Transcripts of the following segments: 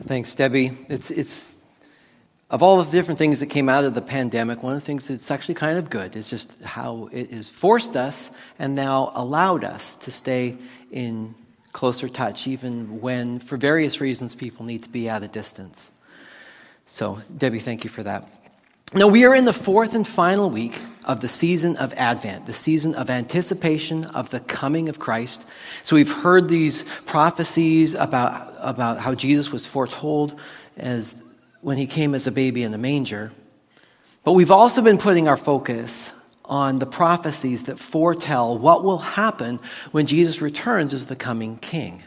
Thanks, Debbie. It's, it's, of all the different things that came out of the pandemic, one of the things that's actually kind of good is just how it has forced us and now allowed us to stay in closer touch, even when, for various reasons, people need to be at a distance. So, Debbie, thank you for that. Now, we are in the fourth and final week of the season of Advent, the season of anticipation of the coming of Christ. So, we've heard these prophecies about, about how Jesus was foretold as when he came as a baby in a manger. But we've also been putting our focus on the prophecies that foretell what will happen when Jesus returns as the coming king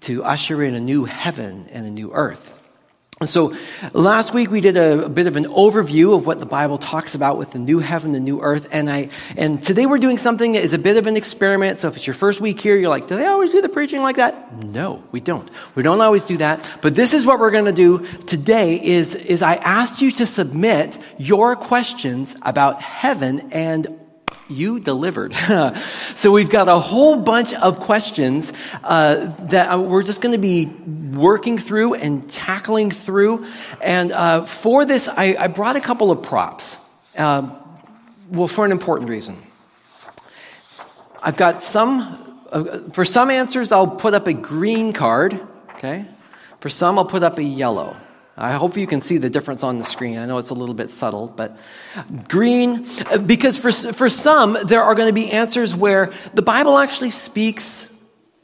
to usher in a new heaven and a new earth. So last week we did a, a, bit of an overview of what the Bible talks about with the new heaven, the new earth, and I and today we're doing something that is a bit of an experiment. So if it's your first week here, you're like, do they always do the preaching like that? No, we don't. We don't always do that. But this is what we're going to do today. Is is I asked you to submit your questions about heaven and you delivered. so we've got a whole bunch of questions uh, that we're just going to be working through and tackling through. And uh, for this, I, I, brought a couple of props. Uh, well, for an important reason. I've got some, uh, for some answers, I'll put up a green card, okay? For some, I'll put up a yellow. I hope you can see the difference on the screen. I know it's a little bit subtle, but green, because for, for some, there are going to be answers where the Bible actually speaks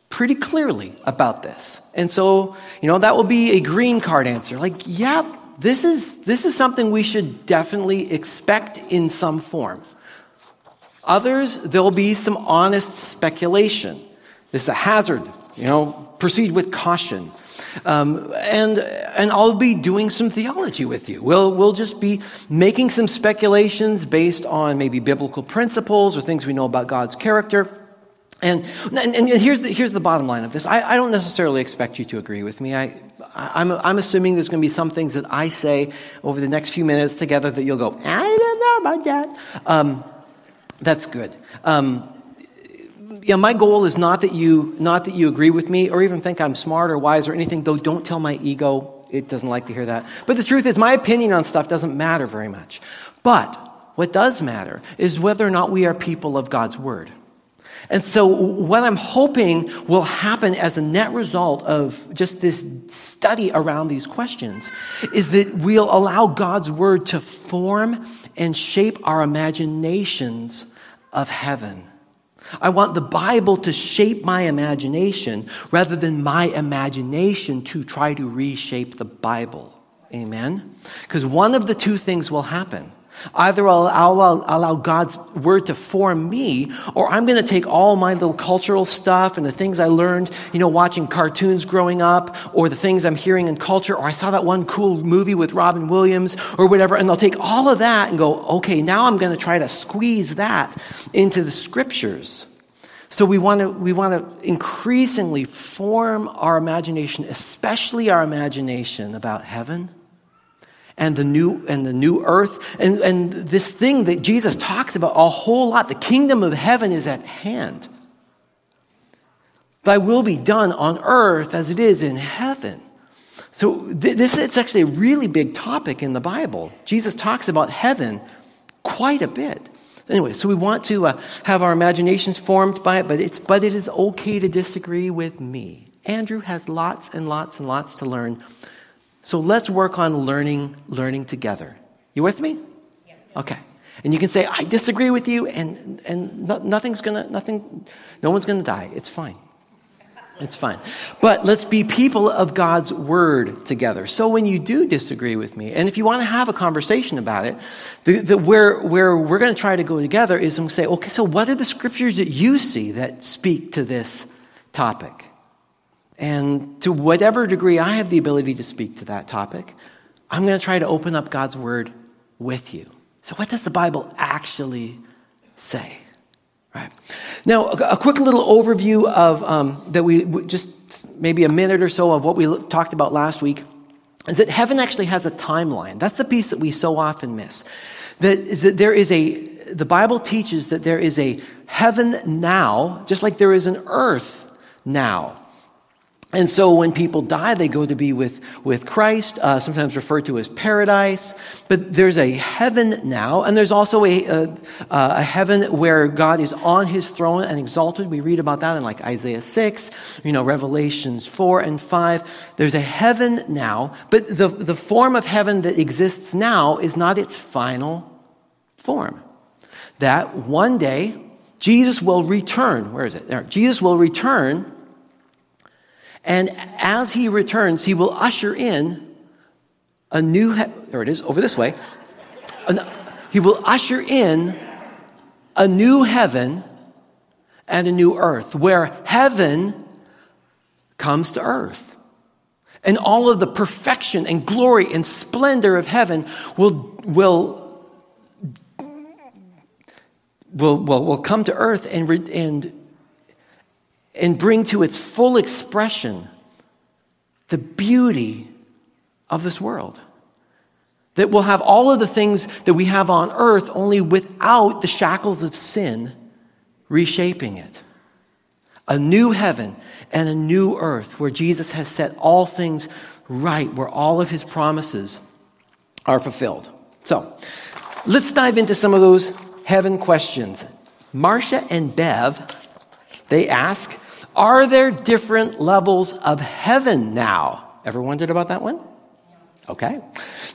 pretty clearly about this. And so, you know, that will be a green card answer. Like, yeah, this is, this is something we should definitely expect in some form. Others, there'll be some honest speculation. This is a hazard, you know, proceed with caution. Um, and, and I'll be doing some theology with you. We'll, we'll just be making some speculations based on maybe biblical principles or things we know about God's character. And, and, and here's, the, here's the bottom line of this. I, I don't necessarily expect you to agree with me. I, I'm, I'm assuming there's going to be some things that I say over the next few minutes together that you'll go, I don't know about that. Um, that's good. Um, yeah, my goal is not that you not that you agree with me or even think I'm smart or wise or anything. Though, don't tell my ego; it doesn't like to hear that. But the truth is, my opinion on stuff doesn't matter very much. But what does matter is whether or not we are people of God's word. And so, what I'm hoping will happen as a net result of just this study around these questions is that we'll allow God's word to form and shape our imaginations of heaven. I want the Bible to shape my imagination rather than my imagination to try to reshape the Bible. Amen? Because one of the two things will happen. Either I'll, I'll, allow God's word to form me, or I'm going to take all my little cultural stuff and the things I learned, you know, watching cartoons growing up, or the things I'm hearing in culture, or I saw that one cool movie with Robin Williams, or whatever, and I'll take all of that and go, okay, now I'm going to try to squeeze that into the scriptures. So we want to we want to increasingly form our imagination, especially our imagination about heaven and the new and the new earth. And, and this thing that jesus talks about a whole lot the kingdom of heaven is at hand. Thy will be done on earth as it is in heaven. So th- this is actually a really big topic in the bible. Jesus talks about heaven quite a bit. Anyway so we want to uh, have our imaginations formed by it but it's but it is okay to disagree with me. Andrew has lots and lots and lots to learn so let's work on learning, learning together. You with me? Yes. Okay. And you can say, I disagree with you, and, and no, nothing's gonna, nothing, no one's gonna die. It's fine. It's fine. But let's be people of God's word together. So when you do disagree with me, and if you want to have a conversation about it, the, the, where, where we're going to try to go together is I'm going to say, okay, so what are the scriptures that you see that speak to this topic? And to whatever degree I have the ability to speak to that topic, I'm going to try to open up God's word with you. So, what does the Bible actually say? Right. Now, a, quick little overview of um, that we just maybe a minute or so of what we talked about last week is that heaven actually has a timeline. That's the piece that we so often miss. That is that there is a the Bible teaches that there is a heaven now, just like there is an earth now. And so when people die, they go to be with, with Christ, uh, sometimes referred to as paradise. But there's a heaven now, and there's also a, a, a, heaven where God is on his throne and exalted. We read about that in like Isaiah 6, you know, Revelations 4 and 5. There's a heaven now, but the, the form of heaven that exists now is not its final form. That one day, Jesus will return. Where is it? There. Jesus will return and as he returns, he will usher in a new, he- there it is, over this way. he will usher in a new heaven and a new earth, where heaven comes to earth. And all of the perfection and glory and splendor of heaven will, will, will, will, will come to earth and, and and bring to its full expression the beauty of this world. That will have all of the things that we have on earth, only without the shackles of sin reshaping it. A new heaven and a new earth where Jesus has set all things right, where all of his promises are fulfilled. So, let's dive into some of those heaven questions. Marcia and Bev, they ask, are there different levels of heaven now? Ever wondered about that one? Okay.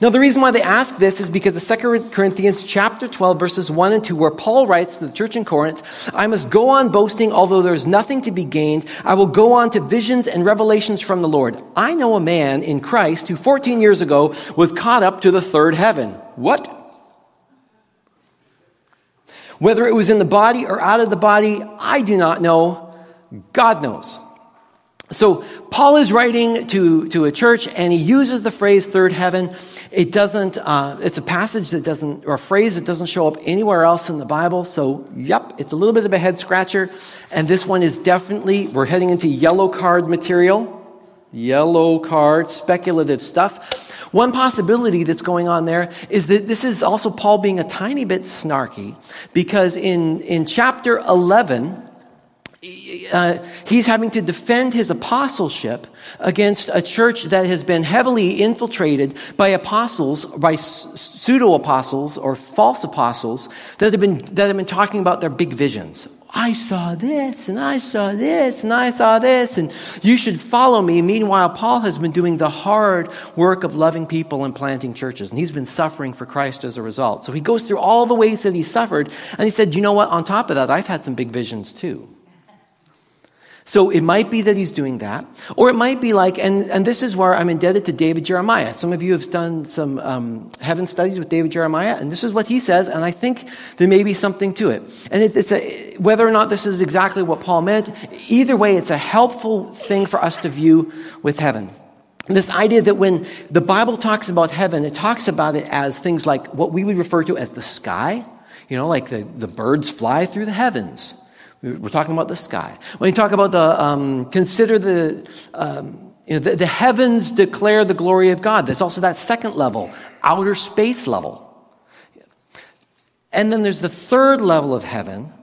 Now the reason why they ask this is because the Second Corinthians chapter 12 verses 1 and 2 where Paul writes to the church in Corinth, I must go on boasting although there is nothing to be gained. I will go on to visions and revelations from the Lord. I know a man in Christ who 14 years ago was caught up to the third heaven. What? Whether it was in the body or out of the body, I do not know. God knows. So Paul is writing to, to a church and he uses the phrase third heaven. It doesn't, uh, it's a passage that doesn't, or a phrase that doesn't show up anywhere else in the Bible. So, yep, it's a little bit of a head scratcher. And this one is definitely, we're heading into yellow card material. Yellow card, speculative stuff. One possibility that's going on there is that this is also Paul being a tiny bit snarky because in, in chapter 11, uh, he's having to defend his apostleship against a church that has been heavily infiltrated by apostles, by pseudo apostles or false apostles that have been that have been talking about their big visions. I saw this and I saw this and I saw this and you should follow me. Meanwhile, Paul has been doing the hard work of loving people and planting churches and he's been suffering for Christ as a result. So he goes through all the ways that he suffered and he said, you know what? On top of that, I've had some big visions too. So it might be that he's doing that, or it might be like, and, and this is where I'm indebted to David Jeremiah. Some of you have done some um, heaven studies with David Jeremiah, and this is what he says, and I think there may be something to it. And it, it's a, whether or not this is exactly what Paul meant, either way, it's a helpful thing for us to view with heaven. This idea that when the Bible talks about heaven, it talks about it as things like what we would refer to as the sky, you know, like the, the birds fly through the heavens. We're talking about the sky. When you talk about the, um, consider the, um, you know, the, the heavens declare the glory of God. There's also that second level, outer space level. And then there's the third level of heaven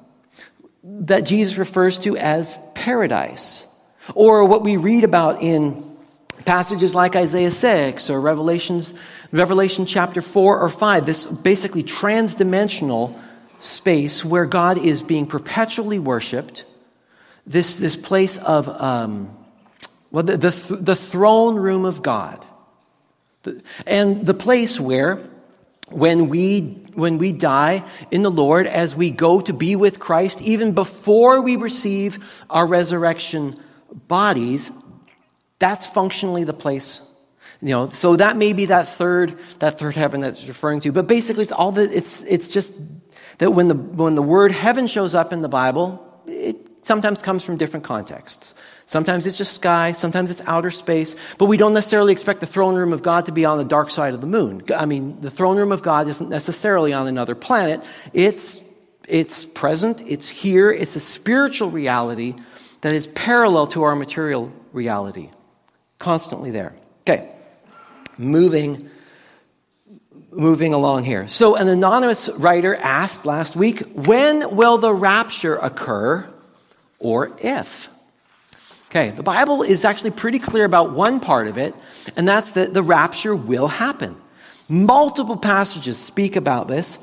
that Jesus refers to as paradise, or what we read about in passages like Isaiah 6 or Revelations, Revelation chapter 4 or 5, this basically transdimensional space where God is being perpetually worshiped, this, this place of, um, well, the, the, the throne room of God. And the place where, when we, when we die in the Lord, as we go to be with Christ, even before we receive our resurrection bodies, that's functionally the place you know so that may be that third that third heaven that's referring to but basically it's all the it's it's just that when the, when the word heaven shows up in the Bible, it sometimes comes from different contexts. Sometimes it's just sky, sometimes it's outer space, but we don't necessarily expect the throne room of God to be on the dark side of the moon. I mean, the throne room of God isn't necessarily on another planet. It's, it's present, it's here, it's a spiritual reality that is parallel to our material reality. Constantly there. Okay. Moving moving along here. So, an anonymous writer asked last week, when will the rapture occur or if? Okay, the Bible is actually pretty clear about one part of it, and that's that the rapture will happen. Multiple passages speak about this.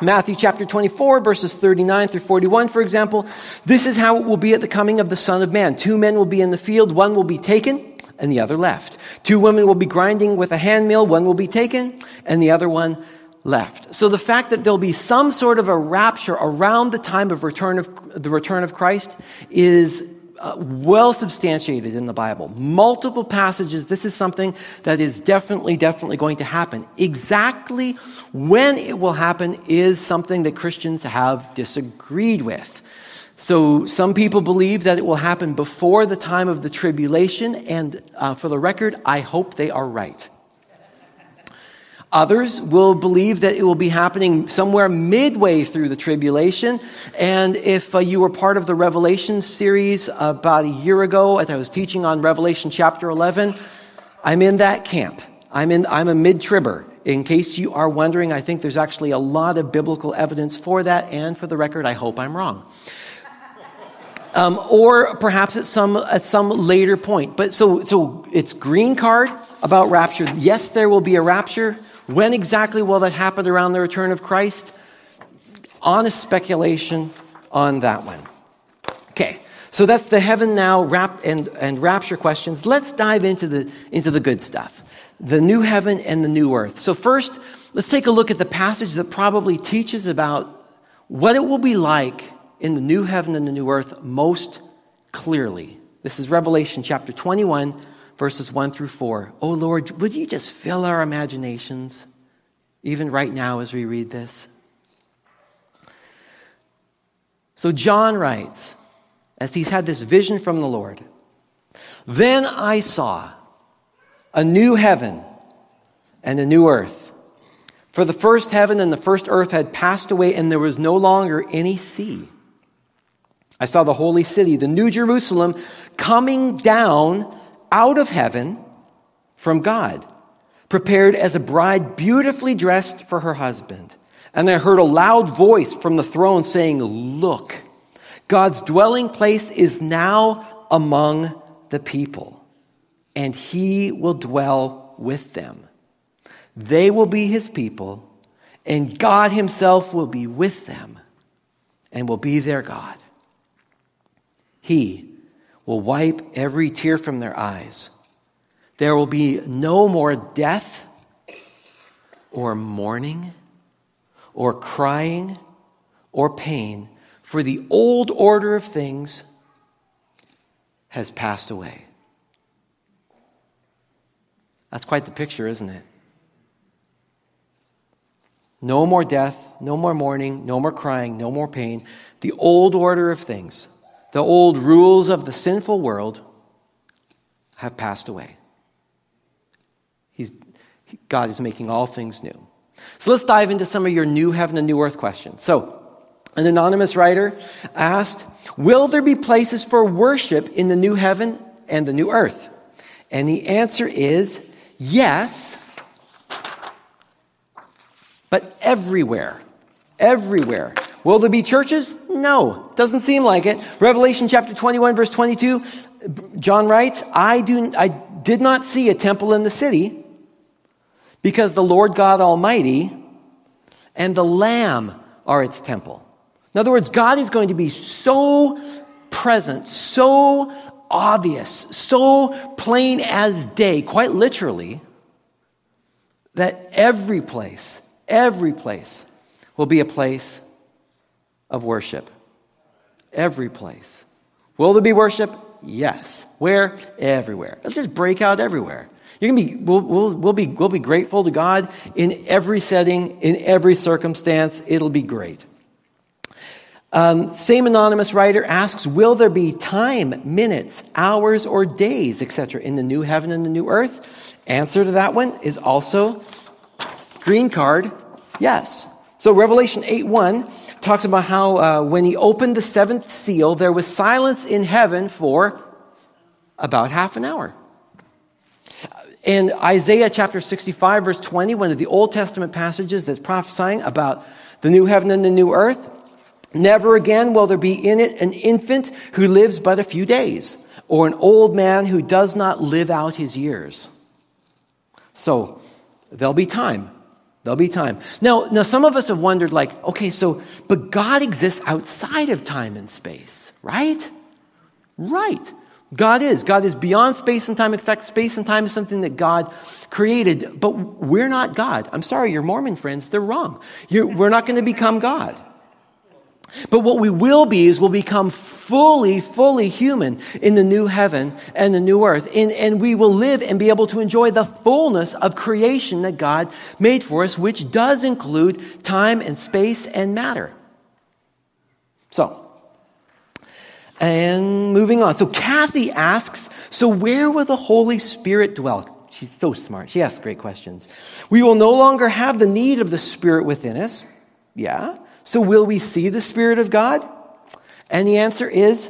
Matthew chapter 24, verses 39 through 41, for example. This is how it will be at the coming of the Son of Man. Two men will be in the field, one will be taken and the other left. Two women will be grinding with a handmill, one will be taken and the other one left. So the fact that there'll be some sort of a rapture around the time of return of the return of Christ is uh, well substantiated in the Bible. Multiple passages. This is something that is definitely, definitely going to happen. Exactly when it will happen is something that Christians have disagreed with. So some people believe that it will happen before the time of the tribulation, and uh, for the record, I hope they are right. Others will believe that it will be happening somewhere midway through the tribulation. And if uh, you were part of the Revelation series about a year ago, as I was teaching on Revelation chapter 11, I'm in that camp. I'm, in, I'm a mid tribber. In case you are wondering, I think there's actually a lot of biblical evidence for that. And for the record, I hope I'm wrong. Um, or perhaps at some, at some later point. But so, so it's green card about rapture. Yes, there will be a rapture. When exactly will that happen around the return of Christ? Honest speculation on that one. Okay, so that's the heaven now rap and, and rapture questions. Let's dive into the, into the good stuff the new heaven and the new earth. So, first, let's take a look at the passage that probably teaches about what it will be like in the new heaven and the new earth most clearly. This is Revelation chapter 21, verses 1 through 4. Oh Lord, would you just fill our imaginations, even right now as we read this? So John writes, as he's had this vision from the Lord, Then I saw a new heaven and a new earth. For the first heaven and the first earth had passed away, and there was no longer any sea. I saw the holy city, the new Jerusalem, coming down out of heaven from God, prepared as a bride beautifully dressed for her husband. And I heard a loud voice from the throne saying, Look, God's dwelling place is now among the people, and he will dwell with them. They will be his people, and God himself will be with them and will be their God. He will wipe every tear from their eyes. There will be no more death or mourning or crying or pain, for the old order of things has passed away. That's quite the picture, isn't it? No more death, no more mourning, no more crying, no more pain. The old order of things the old rules of the sinful world have passed away. He's, God is making all things new. So let's dive into some of your new heaven and new earth questions. So, an anonymous writer asked, Will there be places for worship in the new heaven and the new earth? And the answer is yes, but everywhere. Everywhere. Will there be churches? No, doesn't seem like it. Revelation chapter 21, verse 22, John writes, I, do, I did not see a temple in the city because the Lord God Almighty and the Lamb are its temple. In other words, God is going to be so present, so obvious, so plain as day, quite literally, that every place, every place will be a place of worship. Every place. Will there be worship? Yes. Where? Everywhere. Let's just break out everywhere. You're gonna be, we'll, we'll, we'll, be, we'll be grateful to God in every setting, in every circumstance. It'll be great. Um, same anonymous writer asks Will there be time, minutes, hours, or days, etc., in the new heaven and the new earth? Answer to that one is also green card yes. So Revelation 8 1 talks about how uh, when he opened the seventh seal, there was silence in heaven for about half an hour. In Isaiah chapter 65, verse 20, one of the Old Testament passages that's prophesying about the new heaven and the new earth, never again will there be in it an infant who lives but a few days, or an old man who does not live out his years. So there'll be time. There'll be time. Now, now some of us have wondered, like, okay, so, but God exists outside of time and space, right? Right. God is. God is beyond space and time. In fact, space and time is something that God created, but we're not God. I'm sorry, your Mormon friends, they're wrong. You're, we're not going to become God. But what we will be is we'll become fully, fully human in the new heaven and the new earth. And, and we will live and be able to enjoy the fullness of creation that God made for us, which does include time and space and matter. So, and moving on. So Kathy asks, so where will the Holy Spirit dwell? She's so smart. She asks great questions. We will no longer have the need of the Spirit within us. Yeah. So will we see the Spirit of God? And the answer is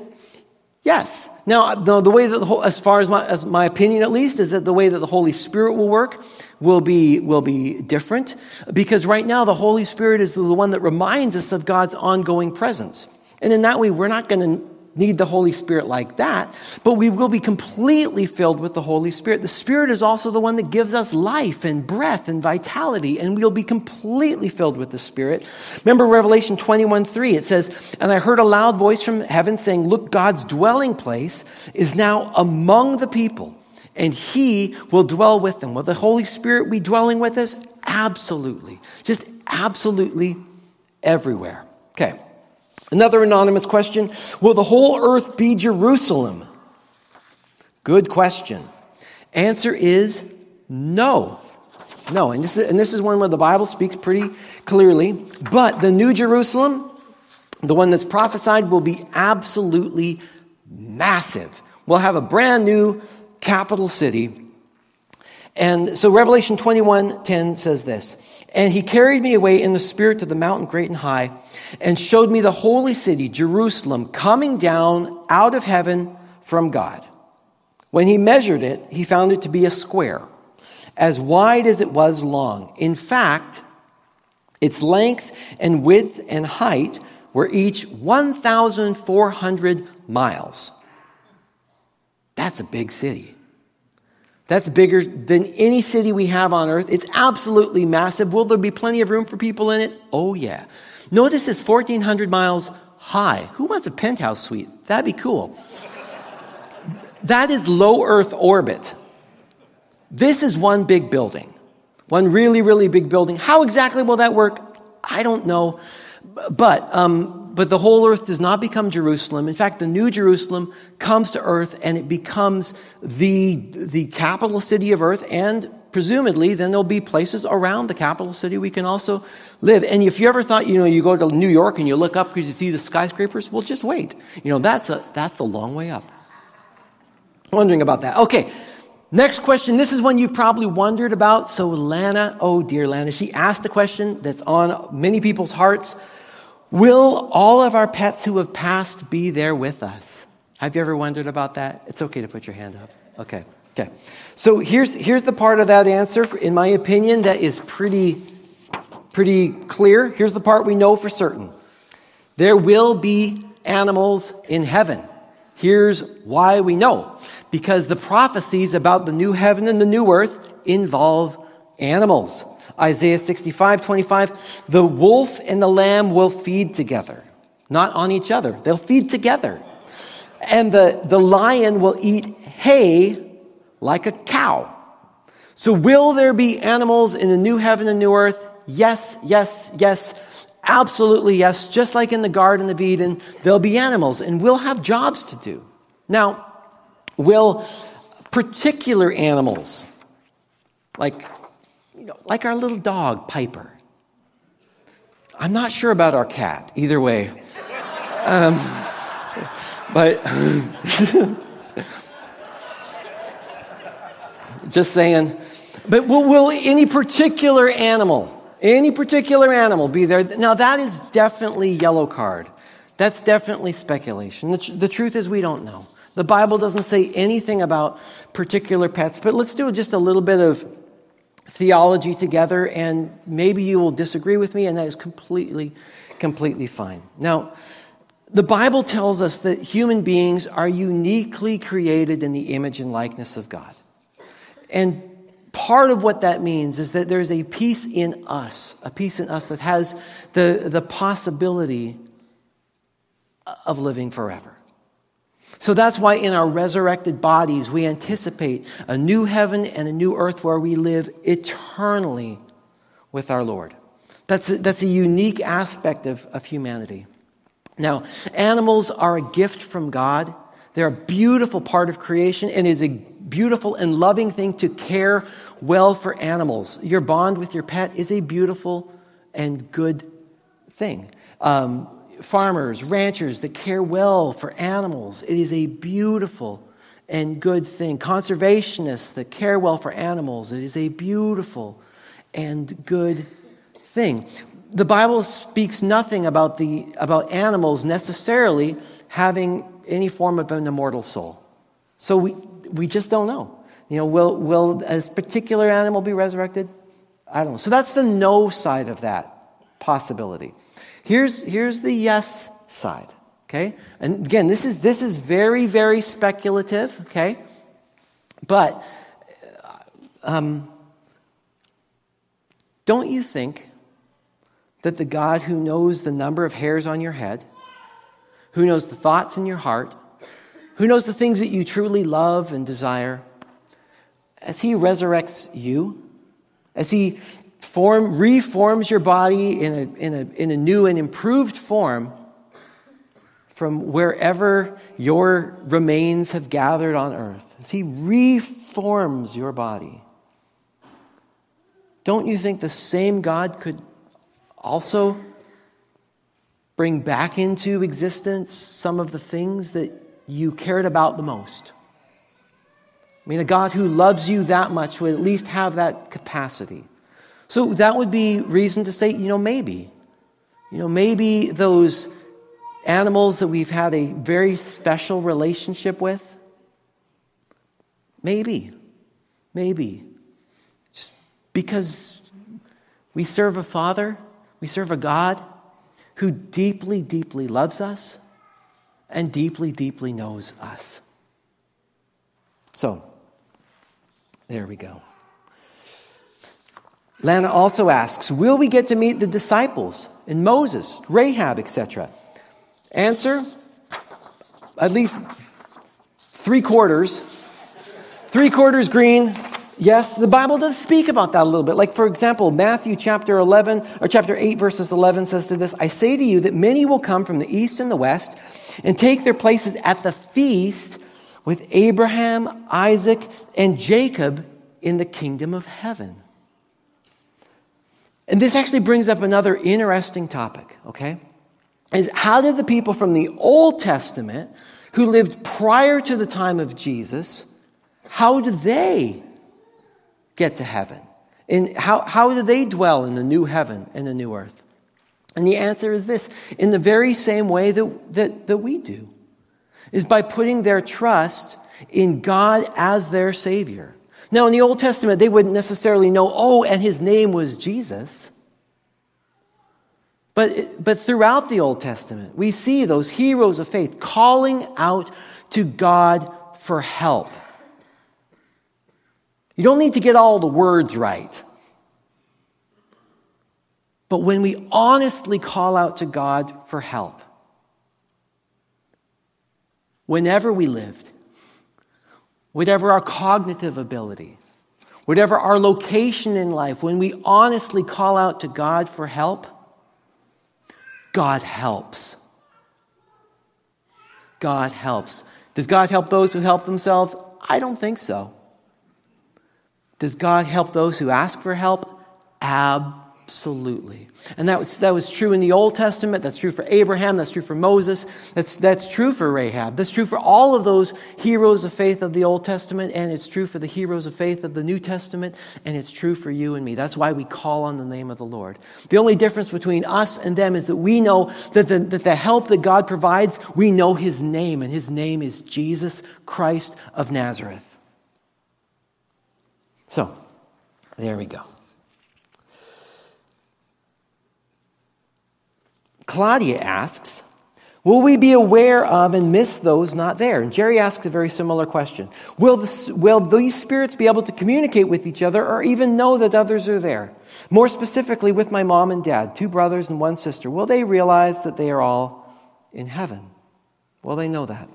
yes. Now, the, way that, the, as far as my, as my opinion at least, is that the way that the Holy Spirit will work will be, will be different. Because right now, the Holy Spirit is the one that reminds us of God's ongoing presence. And in that way, we're not going to need the Holy Spirit like that, but we will be completely filled with the Holy Spirit. The Spirit is also the one that gives us life and breath and vitality, and we'll be completely filled with the Spirit. Remember Revelation 21 3, it says, And I heard a loud voice from heaven saying, Look, God's dwelling place is now among the people, and He will dwell with them. Will the Holy Spirit be dwelling with us? Absolutely. Just absolutely everywhere. Okay. Another anonymous question Will the whole earth be Jerusalem? Good question. Answer is no. No. And this, is, and this is one where the Bible speaks pretty clearly. But the New Jerusalem, the one that's prophesied, will be absolutely massive. We'll have a brand new capital city. And so Revelation 21:10 says this. And he carried me away in the spirit to the mountain great and high, and showed me the holy city, Jerusalem, coming down out of heaven from God. When he measured it, he found it to be a square, as wide as it was long. In fact, its length and width and height were each 1,400 miles. That's a big city. That's bigger than any city we have on earth. It's absolutely massive. Will there be plenty of room for people in it? Oh, yeah. Notice it's 1,400 miles high. Who wants a penthouse suite? That'd be cool. that is low Earth orbit. This is one big building, one really, really big building. How exactly will that work? I don't know. But um, but the whole earth does not become Jerusalem. In fact, the new Jerusalem comes to earth and it becomes the, the capital city of earth and presumably then there'll be places around the capital city we can also live. And if you ever thought, you know, you go to New York and you look up because you see the skyscrapers, well, just wait. You know, that's a, that's a long way up. Wondering about that. Okay. Next question. This is one you've probably wondered about. So Lana, oh dear Lana, she asked a question that's on many people's hearts. Will all of our pets who have passed be there with us? Have you ever wondered about that? It's okay to put your hand up. Okay. Okay. So here's, here's the part of that answer, in my opinion, that is pretty, pretty clear. Here's the part we know for certain. There will be animals in heaven. Here's why we know. Because the prophecies about the new heaven and the new earth involve animals. Isaiah 65, 25, the wolf and the lamb will feed together, not on each other. They'll feed together. And the, the lion will eat hay like a cow. So will there be animals in the new heaven and new earth? Yes, yes, yes. Absolutely yes. Just like in the Garden of Eden, there'll be animals and we'll have jobs to do. Now, will particular animals, like know, like our little dog, Piper. I'm not sure about our cat, either way. Um, but just saying. But will, will any particular animal, any particular animal be there? Now, that is definitely yellow card. That's definitely speculation. The, tr- the truth is, we don't know. The Bible doesn't say anything about particular pets, but let's do just a little bit of theology together, and maybe you will disagree with me, and that is completely, completely fine. Now, the Bible tells us that human beings are uniquely created in the image and likeness of God. And part of what that means is that there's a piece in us, a piece in us that has the, the possibility of living forever. So that's why in our resurrected bodies, we anticipate a new heaven and a new earth where we live eternally with our Lord. That's a, that's a unique aspect of, of humanity. Now, animals are a gift from God. They're a beautiful part of creation and it is a beautiful and loving thing to care well for animals. Your bond with your pet is a beautiful and good thing. Um, farmers, ranchers that care well for animals, it is a beautiful and good thing. Conservationists that care well for animals, it is a beautiful and good thing. The Bible speaks nothing about, the, about animals necessarily having any form of an immortal soul. So we, we just don't know. You know, will, will a particular animal be resurrected? I don't know. So that's the no side of that possibility. Here's, here's the yes side. Okay? And again, this is, this is very, very speculative. Okay? But um, don't you think that the God who knows the number of hairs on your head, who knows the thoughts in your heart, who knows the things that you truly love and desire, as He resurrects you, as He form, reforms your body in a, in, a, in a new and improved form from wherever your remains have gathered on earth, as He reforms your body, don't you think the same God could also bring back into existence some of the things that you cared about the most? I mean, a God who loves you that much would at least have that capacity. So that would be reason to say, you know, maybe. You know, maybe those animals that we've had a very special relationship with, maybe, maybe. Just because we serve a Father, we serve a God who deeply, deeply loves us and deeply, deeply knows us. So, there we go. Lana also asks Will we get to meet the disciples and Moses, Rahab, etc.? Answer at least three quarters. Three quarters green. Yes, the Bible does speak about that a little bit. Like, for example, Matthew chapter 11 or chapter 8, verses 11 says to this I say to you that many will come from the east and the west and take their places at the feast with Abraham, Isaac, and Jacob in the kingdom of heaven. And this actually brings up another interesting topic, okay? Is how did the people from the Old Testament who lived prior to the time of Jesus, how did they get to heaven? And how, how do they dwell in the new heaven and the new earth? And the answer is this in the very same way that, that, that we do, is by putting their trust in God as their Savior. Now, in the Old Testament, they wouldn't necessarily know, oh, and his name was Jesus. But, but throughout the Old Testament, we see those heroes of faith calling out to God for help. You don't need to get all the words right. But when we honestly call out to God for help, whenever we lived, whatever our cognitive ability, whatever our location in life, when we honestly call out to God for help, God helps. God helps. Does God help those who help themselves? I don't think so. Does God help those who ask for help? Absolutely. Absolutely. And that was, that was true in the Old Testament. That's true for Abraham. That's true for Moses. That's, that's true for Rahab. That's true for all of those heroes of faith of the Old Testament. And it's true for the heroes of faith of the New Testament. And it's true for you and me. That's why we call on the name of the Lord. The only difference between us and them is that we know that the, that the help that God provides, we know his name. And his name is Jesus Christ of Nazareth. So, there we go. Claudia asks, Will we be aware of and miss those not there? And Jerry asks a very similar question. Will, the, will these spirits be able to communicate with each other or even know that others are there? More specifically, with my mom and dad, two brothers and one sister, will they realize that they are all in heaven? Will they know that?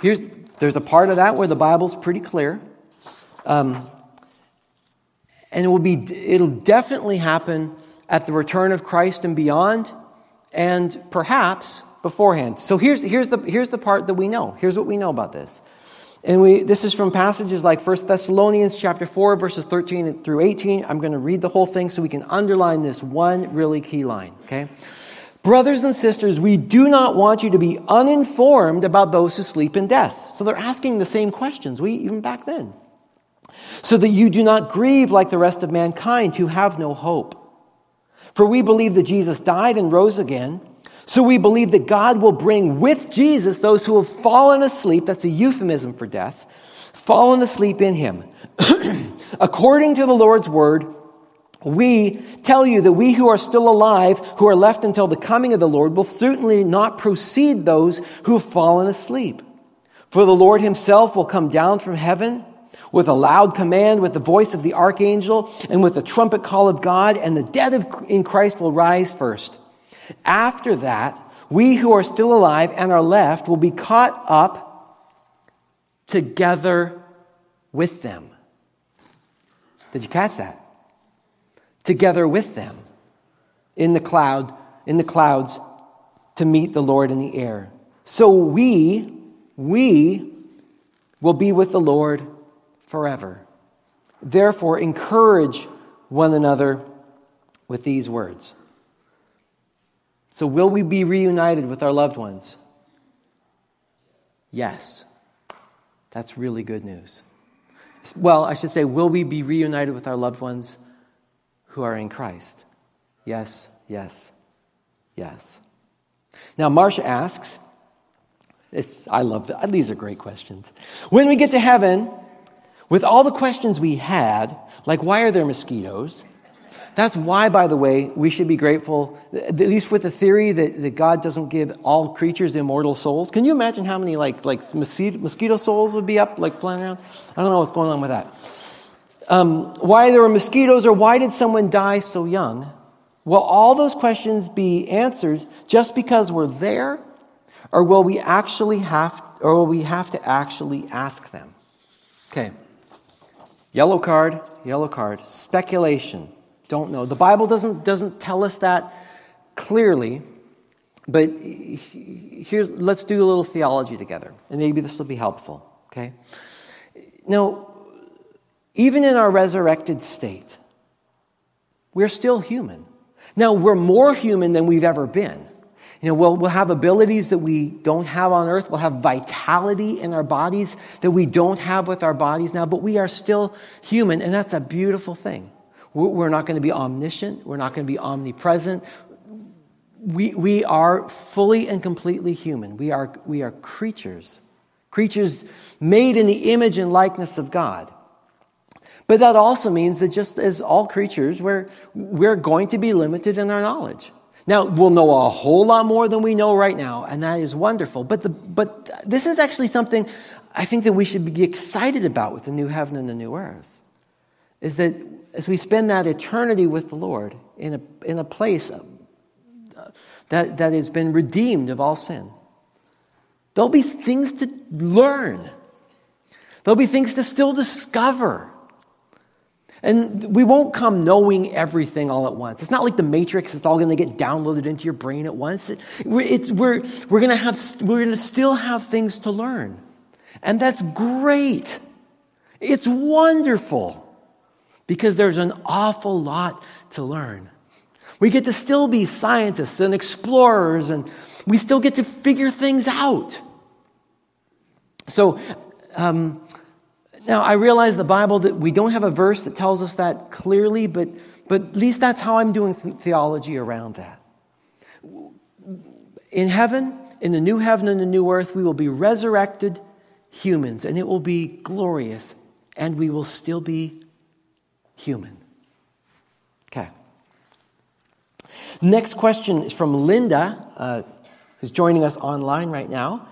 Here's, there's a part of that where the Bible's pretty clear. Um, and it will be, it'll definitely happen at the return of Christ and beyond and perhaps beforehand. So here's, here's, the, here's the part that we know. Here's what we know about this. And we, this is from passages like 1 Thessalonians chapter 4, verses 13 through 18. I'm going to read the whole thing so we can underline this one really key line, okay? Brothers and sisters, we do not want you to be uninformed about those who sleep in death. So they're asking the same questions, we even back then. So that you do not grieve like the rest of mankind who have no hope. For we believe that Jesus died and rose again. So we believe that God will bring with Jesus those who have fallen asleep, that's a euphemism for death, fallen asleep in him. According to the Lord's word, we tell you that we who are still alive, who are left until the coming of the Lord, will certainly not precede those who have fallen asleep. For the Lord himself will come down from heaven with a loud command, with the voice of the archangel, and with the trumpet call of God, and the dead of, in Christ will rise first. After that, we who are still alive and are left will be caught up together with them. Did you catch that? Together with them in the cloud, in the clouds to meet the Lord in the air. So we, we will be with the Lord forever. Therefore, encourage one another with these words. So, will we be reunited with our loved ones? Yes. That's really good news. Well, I should say, will we be reunited with our loved ones who are in Christ? Yes, yes, yes. Now, Marcia asks, I love that. These are great questions. When we get to heaven, with all the questions we had, like why are there mosquitoes? That's why, by the way, we should be grateful, at least with the theory that, that God doesn't give all creatures immortal souls. Can you imagine how many like, like mosquito, souls would be up, like flying around? I don't know what's going on with that. Um, why there were mosquitoes or why did someone die so young? Will all those questions be answered just because we're there? Or will we actually have, or will we have to actually ask them? Okay. Yellow card, yellow card. Speculation. Don't know. The Bible doesn't, doesn't tell us that clearly, but here's, let's do a little theology together, and maybe this will be helpful, okay? Now, even in our resurrected state, we're still human. Now, we're more human than we've ever been. You know, we'll, we'll have abilities that we don't have on earth. We'll have vitality in our bodies that we don't have with our bodies now, but we are still human, and that's a beautiful thing. We're not going to be omniscient. We're not going to be omnipresent. We, we are fully and completely human. We are, we are creatures, creatures made in the image and likeness of God. But that also means that just as all creatures, we're, we're going to be limited in our knowledge. Now, we'll know a whole lot more than we know right now, and that is wonderful. But, the, but this is actually something I think that we should be excited about with the new heaven and the new earth. Is that as we spend that eternity with the Lord in a, in a place uh, that, that has been redeemed of all sin, there'll be things to learn, there'll be things to still discover. And we won't come knowing everything all at once. It's not like the Matrix, it's all going to get downloaded into your brain at once. It, it's, we're we're going to have, we're going to still have things to learn. And that's great. It's wonderful because there's an awful lot to learn. We get to still be scientists and explorers, and we still get to figure things out. So, um, now, I realize the Bible that we don't have a verse that tells us that clearly, but, but at least that's how I'm doing theology around that. In heaven, in the new heaven and the new earth, we will be resurrected humans, and it will be glorious, and we will still be human. Okay. Next question is from Linda, uh, who's joining us online right now.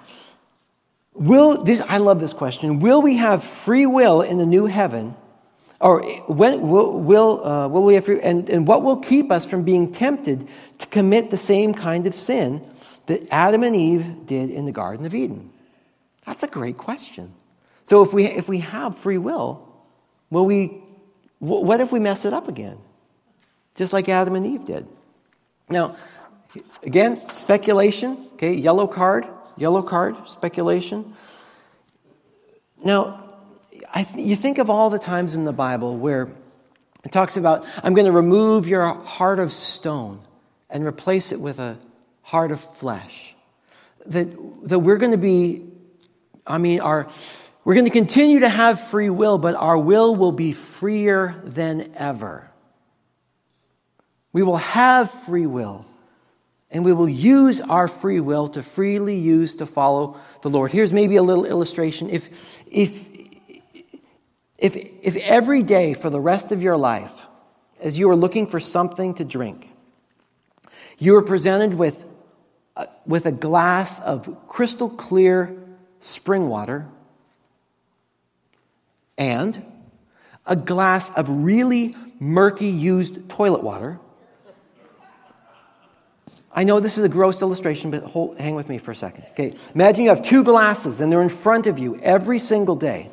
Will this, I love this question. Will we have free will in the new heaven? Or when will, will, uh, will we have free, and, and what will keep us from being tempted to commit the same kind of sin that Adam and Eve did in the Garden of Eden? That's a great question. So if we, if we have free will, will we, what if we mess it up again? Just like Adam and Eve did. Now, again, speculation, okay, yellow card, yellow card, speculation. Now, th- you think of all the times in the Bible where it talks about, I'm going to remove your heart of stone and replace it with a heart of flesh. That, that we're going to be I mean, our, we're going to continue to have free will, but our will will be freer than ever. We will have free will, and we will use our free will to freely use to follow the Lord. Here's maybe a little illustration. If, if, if, if every day for the rest of your life, as you are looking for something to drink, you are presented with, uh, with a glass of crystal clear spring water and a glass of really murky used toilet water. I know this is a gross illustration, but hold, hang with me for a second. Okay, imagine you have two glasses and they're in front of you every single day.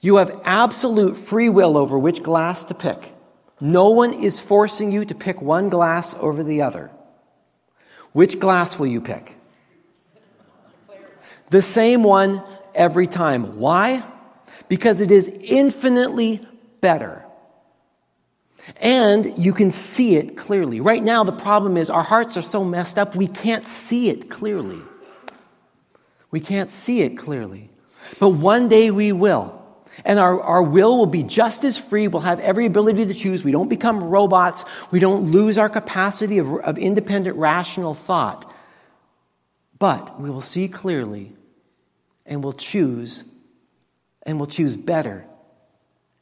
You have absolute free will over which glass to pick. No one is forcing you to pick one glass over the other. Which glass will you pick? the same one every time. Why? Because it is infinitely better. And you can see it clearly. Right now, the problem is our hearts are so messed up, we can't see it clearly. We can't see it clearly. But one day we will. And our, our will will be just as free. We'll have every ability to choose. We don't become robots. We don't lose our capacity of, of independent, rational thought. But we will see clearly and we'll choose, and we'll choose better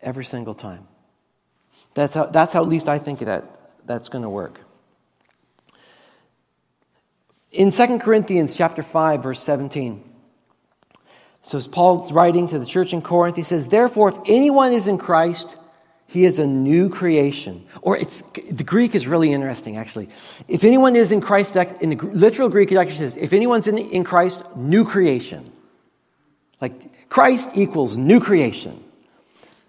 every single time. That's how, that's how at least I think that that's going to work. In 2 Corinthians chapter 5, verse 17, so as Paul's writing to the church in Corinth, he says, Therefore, if anyone is in Christ, he is a new creation. Or it's, the Greek is really interesting, actually. If anyone is in Christ, in the literal Greek, it actually says, if anyone's in, in Christ, new creation. Like Christ equals new creation.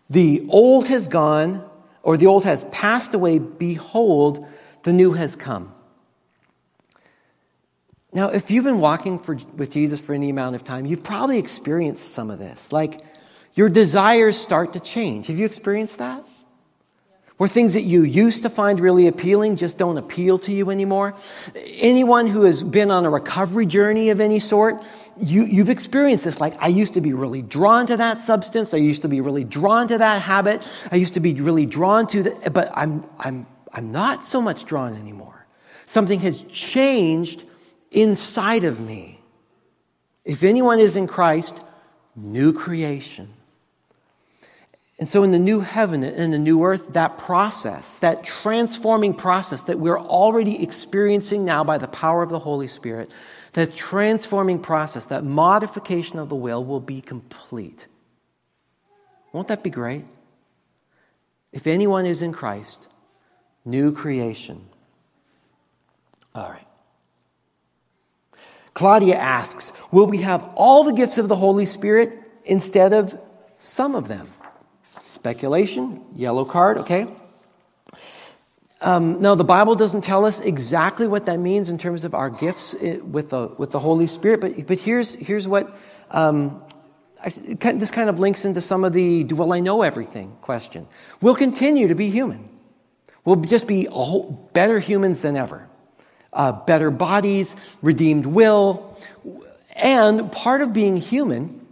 The old has gone, or the old has passed away. Behold, the new has come. Now, if you've been walking for, with Jesus for any amount of time, you've probably experienced some of this. Like your desires start to change. Have you experienced that? Where things that you used to find really appealing just don't appeal to you anymore. Anyone who has been on a recovery journey of any sort, you, you've experienced this. Like, I used to be really drawn to that substance. I used to be really drawn to that habit. I used to be really drawn to that, but I'm, I'm, I'm not so much drawn anymore. Something has changed inside of me. If anyone is in Christ, new creation. And so, in the new heaven and the new earth, that process, that transforming process that we're already experiencing now by the power of the Holy Spirit, that transforming process, that modification of the will will be complete. Won't that be great? If anyone is in Christ, new creation. All right. Claudia asks Will we have all the gifts of the Holy Spirit instead of some of them? Speculation, yellow card, okay? Um, now, the Bible doesn't tell us exactly what that means in terms of our gifts eh, with the, with the Holy Spirit, but, but here's, here's what um, I, this kind of links into some of the will I know everything question. We'll continue to be human. We'll just be whole, better humans than ever. Uh, better bodies, redeemed will. And part of being human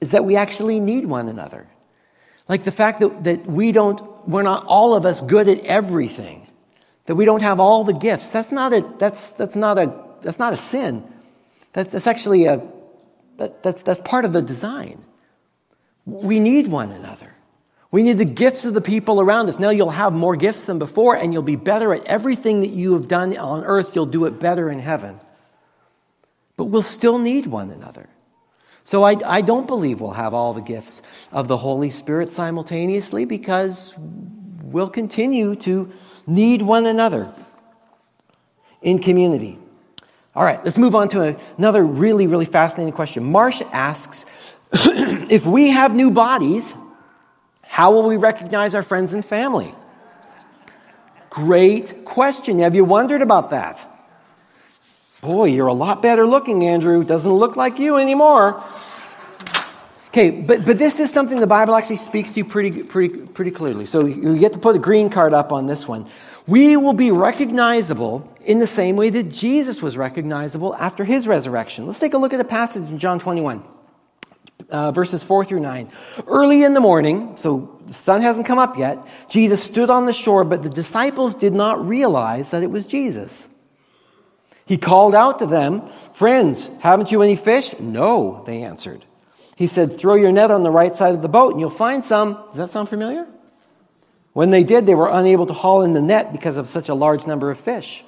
is that we actually need one another. Like the fact that, that we don't, we're not all of us good at everything, that we don't have all the gifts. That's not a, that's, that's not a, that's not a sin. That, that's actually a, that, that's, that's part of the design. We need one another. We need the gifts of the people around us. Now you'll have more gifts than before, and you'll be better at everything that you have done on earth. You'll do it better in heaven. But we'll still need one another. So I, I don't believe we'll have all the gifts of the Holy Spirit simultaneously because we'll continue to need one another in community. All right, let's move on to another really, really fascinating question. Marsh asks if we have new bodies, how will we recognize our friends and family? Great question. Have you wondered about that? Boy, you're a lot better looking, Andrew. Doesn't look like you anymore. Okay, but, but this is something the Bible actually speaks to pretty, pretty, pretty clearly. So you get to put a green card up on this one. We will be recognizable in the same way that Jesus was recognizable after his resurrection. Let's take a look at a passage in John 21 uh, verses 4 through 9. Early in the morning, so the sun hasn't come up yet, Jesus stood on the shore, but the disciples did not realize that it was Jesus. He called out to them, Friends, haven't you any fish? No, they answered. He said, Throw your net on the right side of the boat and you'll find some. Does that sound familiar? When they did, they were unable to haul in the net because of such a large number of fish.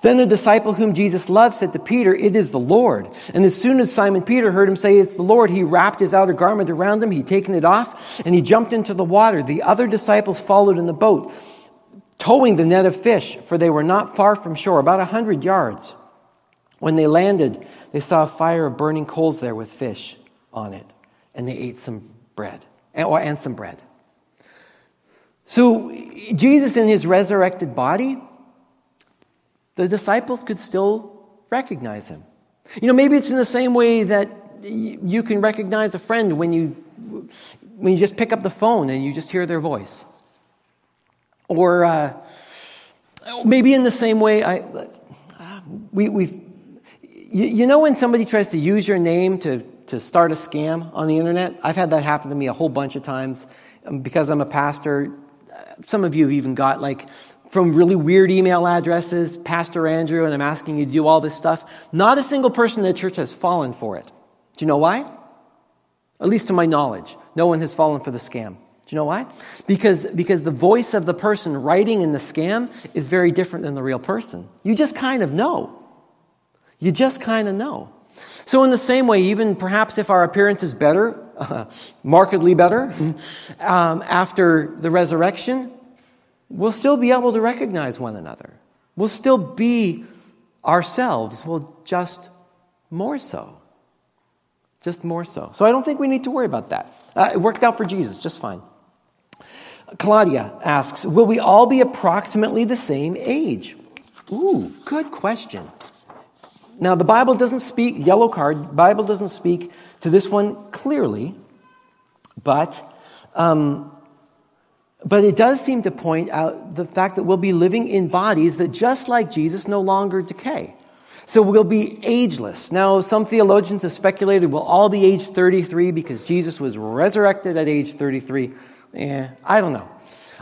Then the disciple whom Jesus loved said to Peter, It is the Lord. And as soon as Simon Peter heard him say, It's the Lord, he wrapped his outer garment around him, he'd taken it off, and he jumped into the water. The other disciples followed in the boat, towing the net of fish, for they were not far from shore, about a hundred yards. When they landed, they saw a fire of burning coals there with fish on it, and they ate some bread, and some bread. So, Jesus in his resurrected body, the disciples could still recognize him. You know, maybe it's in the same way that you can recognize a friend when you, when you just pick up the phone and you just hear their voice. Or uh, maybe in the same way, I, we, we you, you know, when somebody tries to use your name to, to start a scam on the internet? I've had that happen to me a whole bunch of times um, because I'm a pastor. Some of you have even got like from really weird email addresses, Pastor Andrew, and I'm asking you to do all this stuff. Not a single person in the church has fallen for it. Do you know why? At least to my knowledge, no one has fallen for the scam. Do you know why? Because, because the voice of the person writing in the scam is very different than the real person. You just kind of know. You just kind of know. So, in the same way, even perhaps if our appearance is better, uh, markedly better, um, after the resurrection, we'll still be able to recognize one another. We'll still be ourselves, well, just more so. Just more so. So I don't think we need to worry about that. Uh, it worked out for Jesus just fine. Claudia asks Will we all be approximately the same age? Ooh, good question. Now, the Bible doesn't speak, yellow card, Bible doesn't speak to this one clearly, but um, but it does seem to point out the fact that we'll be living in bodies that, just like Jesus, no longer decay. So we'll be ageless. Now, some theologians have speculated we'll all be age 33 because Jesus was resurrected at age 33. Eh, I don't know.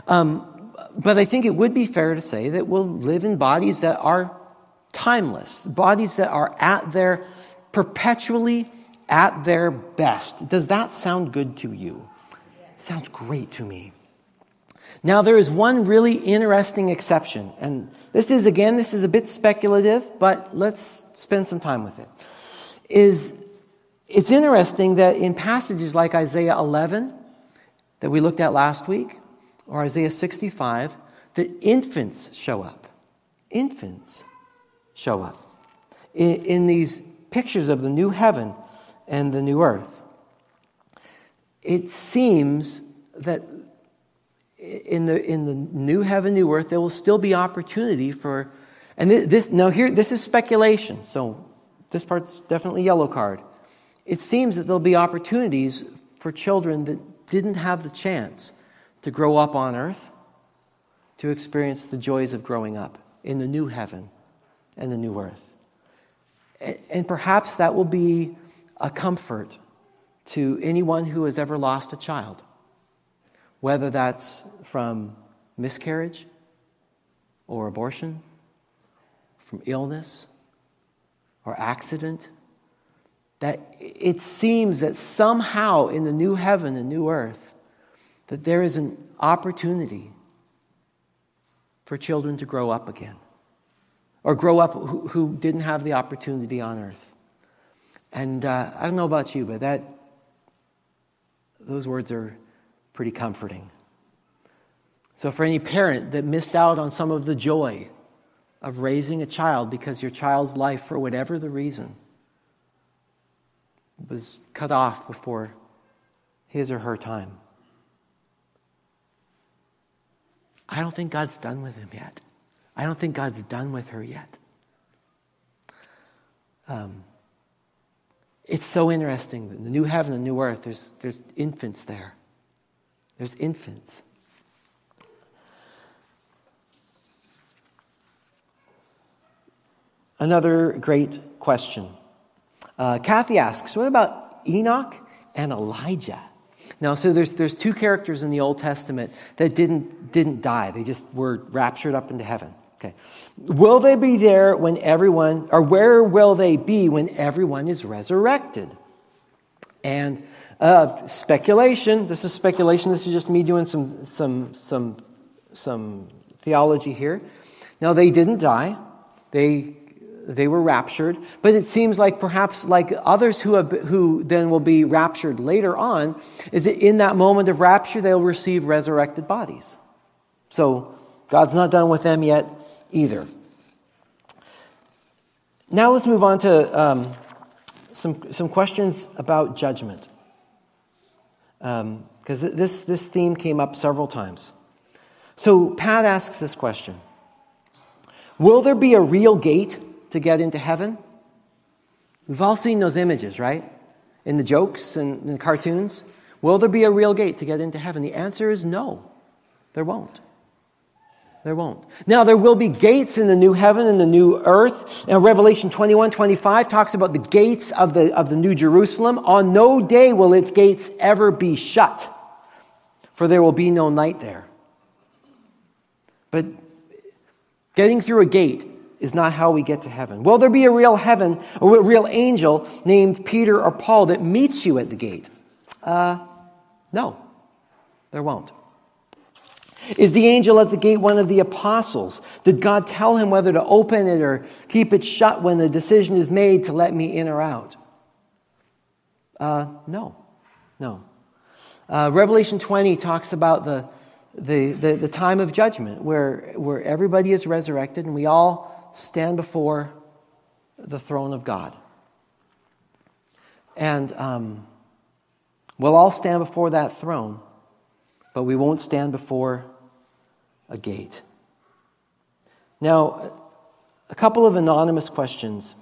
Um, but I think it would be fair to say that we'll live in bodies that are timeless, bodies that are at their perpetually at their best. Does that sound good to you? sounds great to me. Now, there is one really interesting exception, and this is, again, this is a bit speculative, but let's spend some time with it. Is it's interesting that in passages like Isaiah 11 that we looked at last week, or Isaiah 65, that infants show up. Infants show up in, in these pictures of the new heaven and the new earth. It seems that in the, in the new heaven, new earth, there will still be opportunity for, and this, this, now here, this is speculation, so this part's definitely yellow card. It seems that there'll be opportunities for children that didn't have the chance to grow up on earth to experience the joys of growing up in the new heaven and the new earth. And, perhaps that will be a comfort to anyone who has ever lost a child whether that's from miscarriage or abortion, from illness or accident, that it seems that somehow in the new heaven and new earth, that there is an opportunity for children to grow up again or grow up who, who didn't have the opportunity on earth. And uh, I don't know about you, but that, those words are pretty comforting. So, for any parent that missed out on some of the joy of raising a child because your child's life, for whatever the reason, was cut off before his or her time, I don't think God's done with him yet. I don't think God's done with her yet. Um, it's so interesting. The new heaven and new earth, there's, there's infants there. There's infants. Another great question. Uh, Kathy asks, what about Enoch and Elijah? Now, so there's, there's two characters in the Old Testament that didn't, didn't die. They just were raptured up into heaven. Okay. Will they be there when everyone, or where will they be when everyone is resurrected? And uh, speculation, this is speculation, this is just me doing some, some, some, some theology here. Now, they didn't die, they, they were raptured, but it seems like perhaps like others who, have, who then will be raptured later on, is that in that moment of rapture, they'll receive resurrected bodies. So, God's not done with them yet either. Now let's move on to um, some, some questions about judgment. Because um, this, this theme came up several times. So Pat asks this question Will there be a real gate to get into heaven? We've all seen those images, right? In the jokes and the cartoons. Will there be a real gate to get into heaven? The answer is no, there won't. There won't. Now, there will be gates in the new heaven and the new earth. Now, Revelation 21 25 talks about the gates of the, of the new Jerusalem. On no day will its gates ever be shut, for there will be no night there. But getting through a gate is not how we get to heaven. Will there be a real heaven, or a real angel named Peter or Paul that meets you at the gate? Uh, no, there won't. Is the angel at the gate one of the apostles? Did God tell him whether to open it or keep it shut when the decision is made to let me in or out? Uh, no, no. Uh, Revelation 20 talks about the, the, the, the, time of judgment where, where everybody is resurrected and we all stand before the throne of God. And um, we'll all stand before that throne, but we won't stand before a gate. Now, a couple of anonymous questions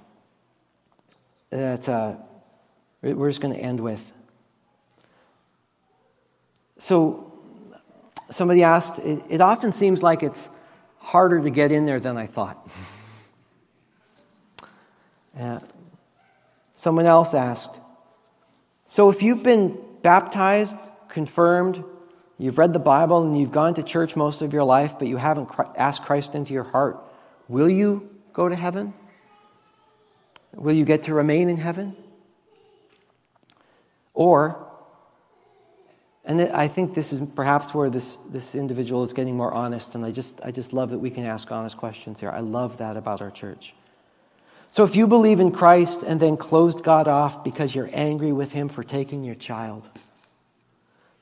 that uh, we're just going to end with. So, somebody asked, it, it often seems like it's harder to get in there than I thought. uh, someone else asked, so if you've been baptized, confirmed, You've read the Bible and you've gone to church most of your life, but you haven't asked Christ into your heart. Will you go to heaven? Will you get to remain in heaven? Or, and I think this is perhaps where this, this individual is getting more honest, and I just, I just love that we can ask honest questions here. I love that about our church. So if you believe in Christ and then closed God off because you're angry with Him for taking your child,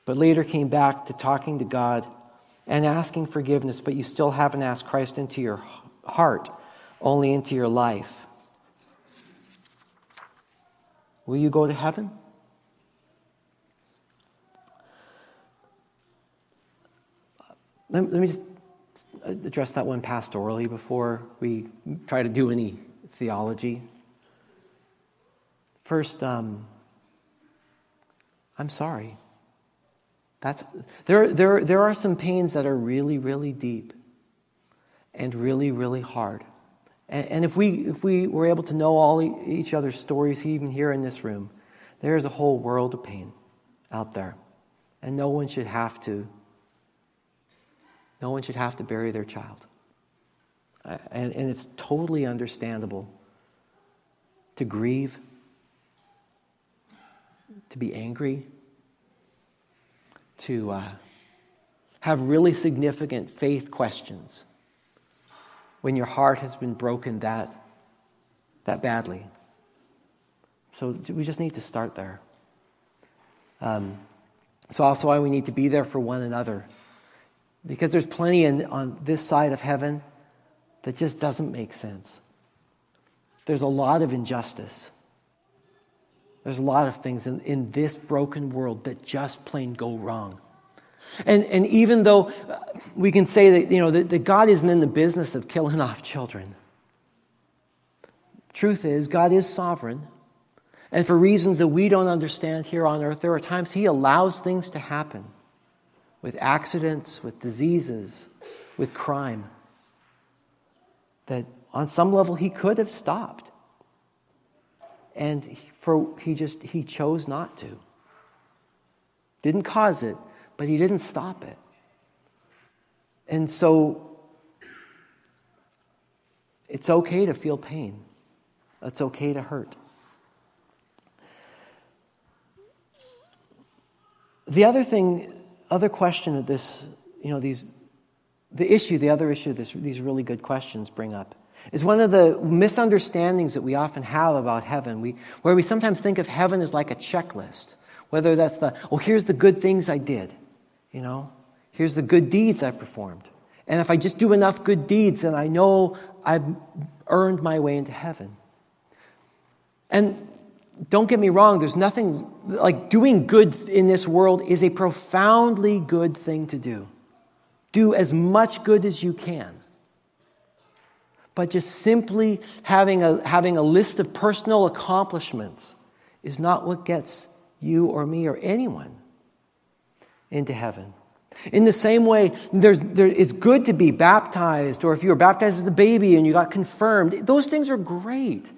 but later came back to talking to God and asking forgiveness, but you still haven't asked Christ into your heart, only into your life. Will you go to heaven? Let me just address that one pastorally before we try to do any theology. First, um, I'm sorry. That's, there, there, there are some pains that are really, really deep and really, really hard. And, and if, we, if we were able to know all each other's stories, even here in this room, there's a whole world of pain out there. And no one should have to, no one should have to bury their child. And, and it's totally understandable to grieve, to be angry, to, uh, have really significant faith questions when your heart has been broken that, that badly. So we just need to start there. Um, so also why we need to be there for one another. Because there's plenty in, on this side of heaven that just doesn't make sense. There's a lot of injustice. There's a lot of things in, in this broken world that just plain go wrong. And, and even though uh, we can say that, you know, that, that God isn't in the business of killing off children, truth is, God is sovereign. And for reasons that we don't understand here on earth, there are times He allows things to happen with accidents, with diseases, with crime that on some level He could have stopped. And for, he just he chose not to. Didn't cause it, but he didn't stop it. And so it's okay to feel pain. It's okay to hurt. The other thing, other question that this, you know, these, the issue, the other issue this, these really good questions bring up is one of the misunderstandings that we often have about heaven, we, where we sometimes think of heaven as like a checklist. Whether that's the, oh, here's the good things I did, you know, here's the good deeds I performed. And if I just do enough good deeds, then I know I've earned my way into heaven. And don't get me wrong, there's nothing like doing good in this world is a profoundly good thing to do. Do as much good as you can. But just simply having a, having a list of personal accomplishments is not what gets you or me or anyone into heaven. In the same way, there's, there, it's good to be baptized, or if you were baptized as a baby and you got confirmed, those things are great.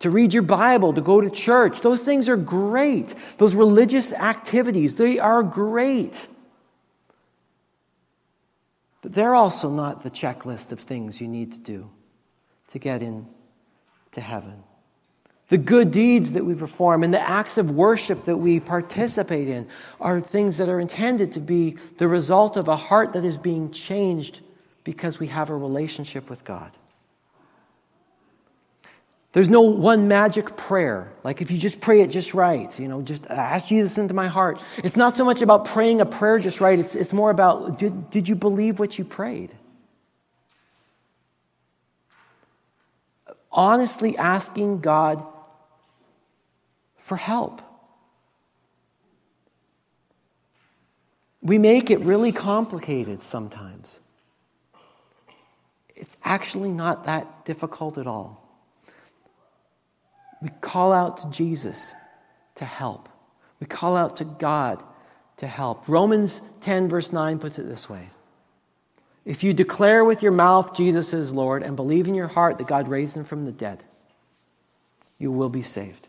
To read your Bible, to go to church, those things are great. Those religious activities, they are great. But they're also not the checklist of things you need to do to get into heaven. The good deeds that we perform and the acts of worship that we participate in are things that are intended to be the result of a heart that is being changed because we have a relationship with God. There's no one magic prayer. Like if you just pray it just right, you know, just ask Jesus into my heart. It's not so much about praying a prayer just right, it's, it's more about did, did you believe what you prayed? honestly asking God for help. We make it really complicated sometimes. It's actually not that difficult at all. We call out to Jesus to help. We call out to God to help. Romans 10, verse 9 puts it this way if you declare with your mouth Jesus is Lord and believe in your heart that God raised him from the dead, you will be saved.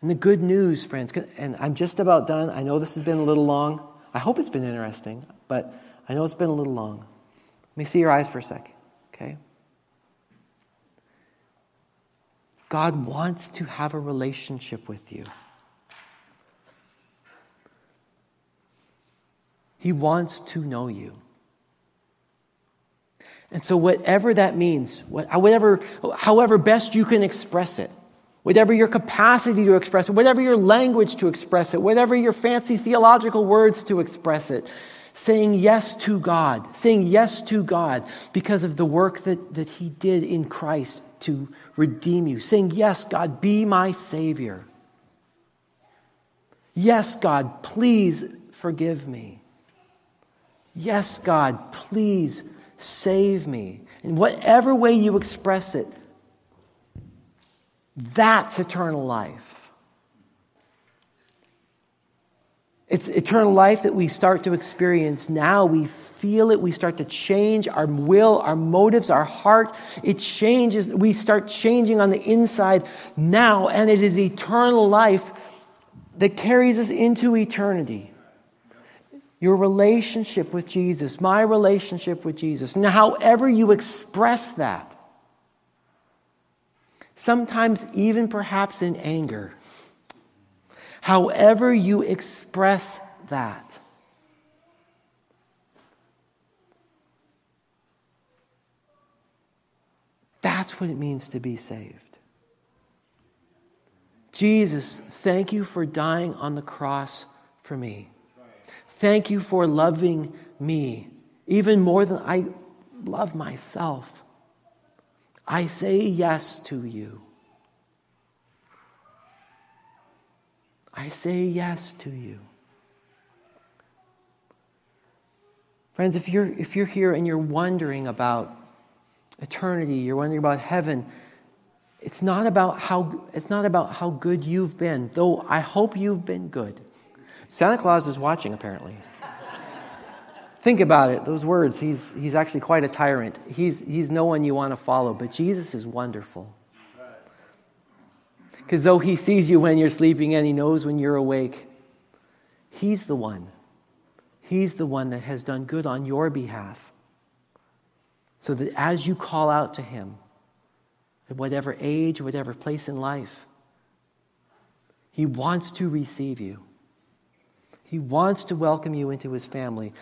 And the good news, friends, and I'm just about done. I know this has been a little long. I hope it's been interesting, but I know it's been a little long. Let me see your eyes for a second, okay? God wants to have a relationship with you. He wants to know you. And so, whatever that means, whatever, however best you can express it, whatever your capacity to express it, whatever your language to express it, whatever your fancy theological words to express it, saying yes to God, saying yes to God because of the work that, that He did in Christ to redeem you, saying, Yes, God, be my Savior. Yes, God, please forgive me. Yes, God, please save me. In whatever way you express it, that's eternal life. It's eternal life that we start to experience now. We feel it. We start to change our will, our motives, our heart. It changes. We start changing on the inside now, and it is eternal life that carries us into eternity your relationship with Jesus, my relationship with Jesus. Now, however you express that, sometimes even perhaps in anger, However, you express that. That's what it means to be saved. Jesus, thank you for dying on the cross for me. Thank you for loving me even more than I love myself. I say yes to you. I say yes to you. Friends, if you're, if you're here and you're wondering about eternity, you're wondering about heaven, it's not about how, it's not about how good you've been, though I hope you've been good. Santa Claus is watching, apparently. Think about it, those words. He's, he's actually quite a tyrant. He's, he's no one you want to follow, but Jesus is wonderful. Because though he sees you when you're sleeping and he knows when you're awake, he's the one. He's the one that has done good on your behalf. So that as you call out to him, at whatever age, whatever place in life, he wants to receive you. He wants to welcome you into his family.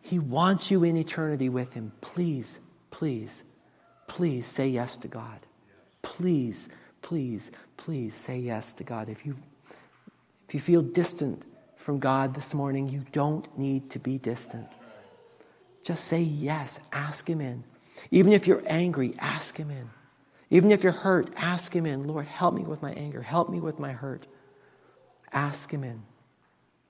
He wants you in eternity with him. Please, please, please say yes to God. Please please, please say yes to God. If you, if you feel distant from God this morning, you don't need to be distant. Just say yes, ask Him in. Even if you're angry, ask Him in. Even if you're hurt, ask Him in. Lord, help me with my anger, help me with my hurt. Ask Him in.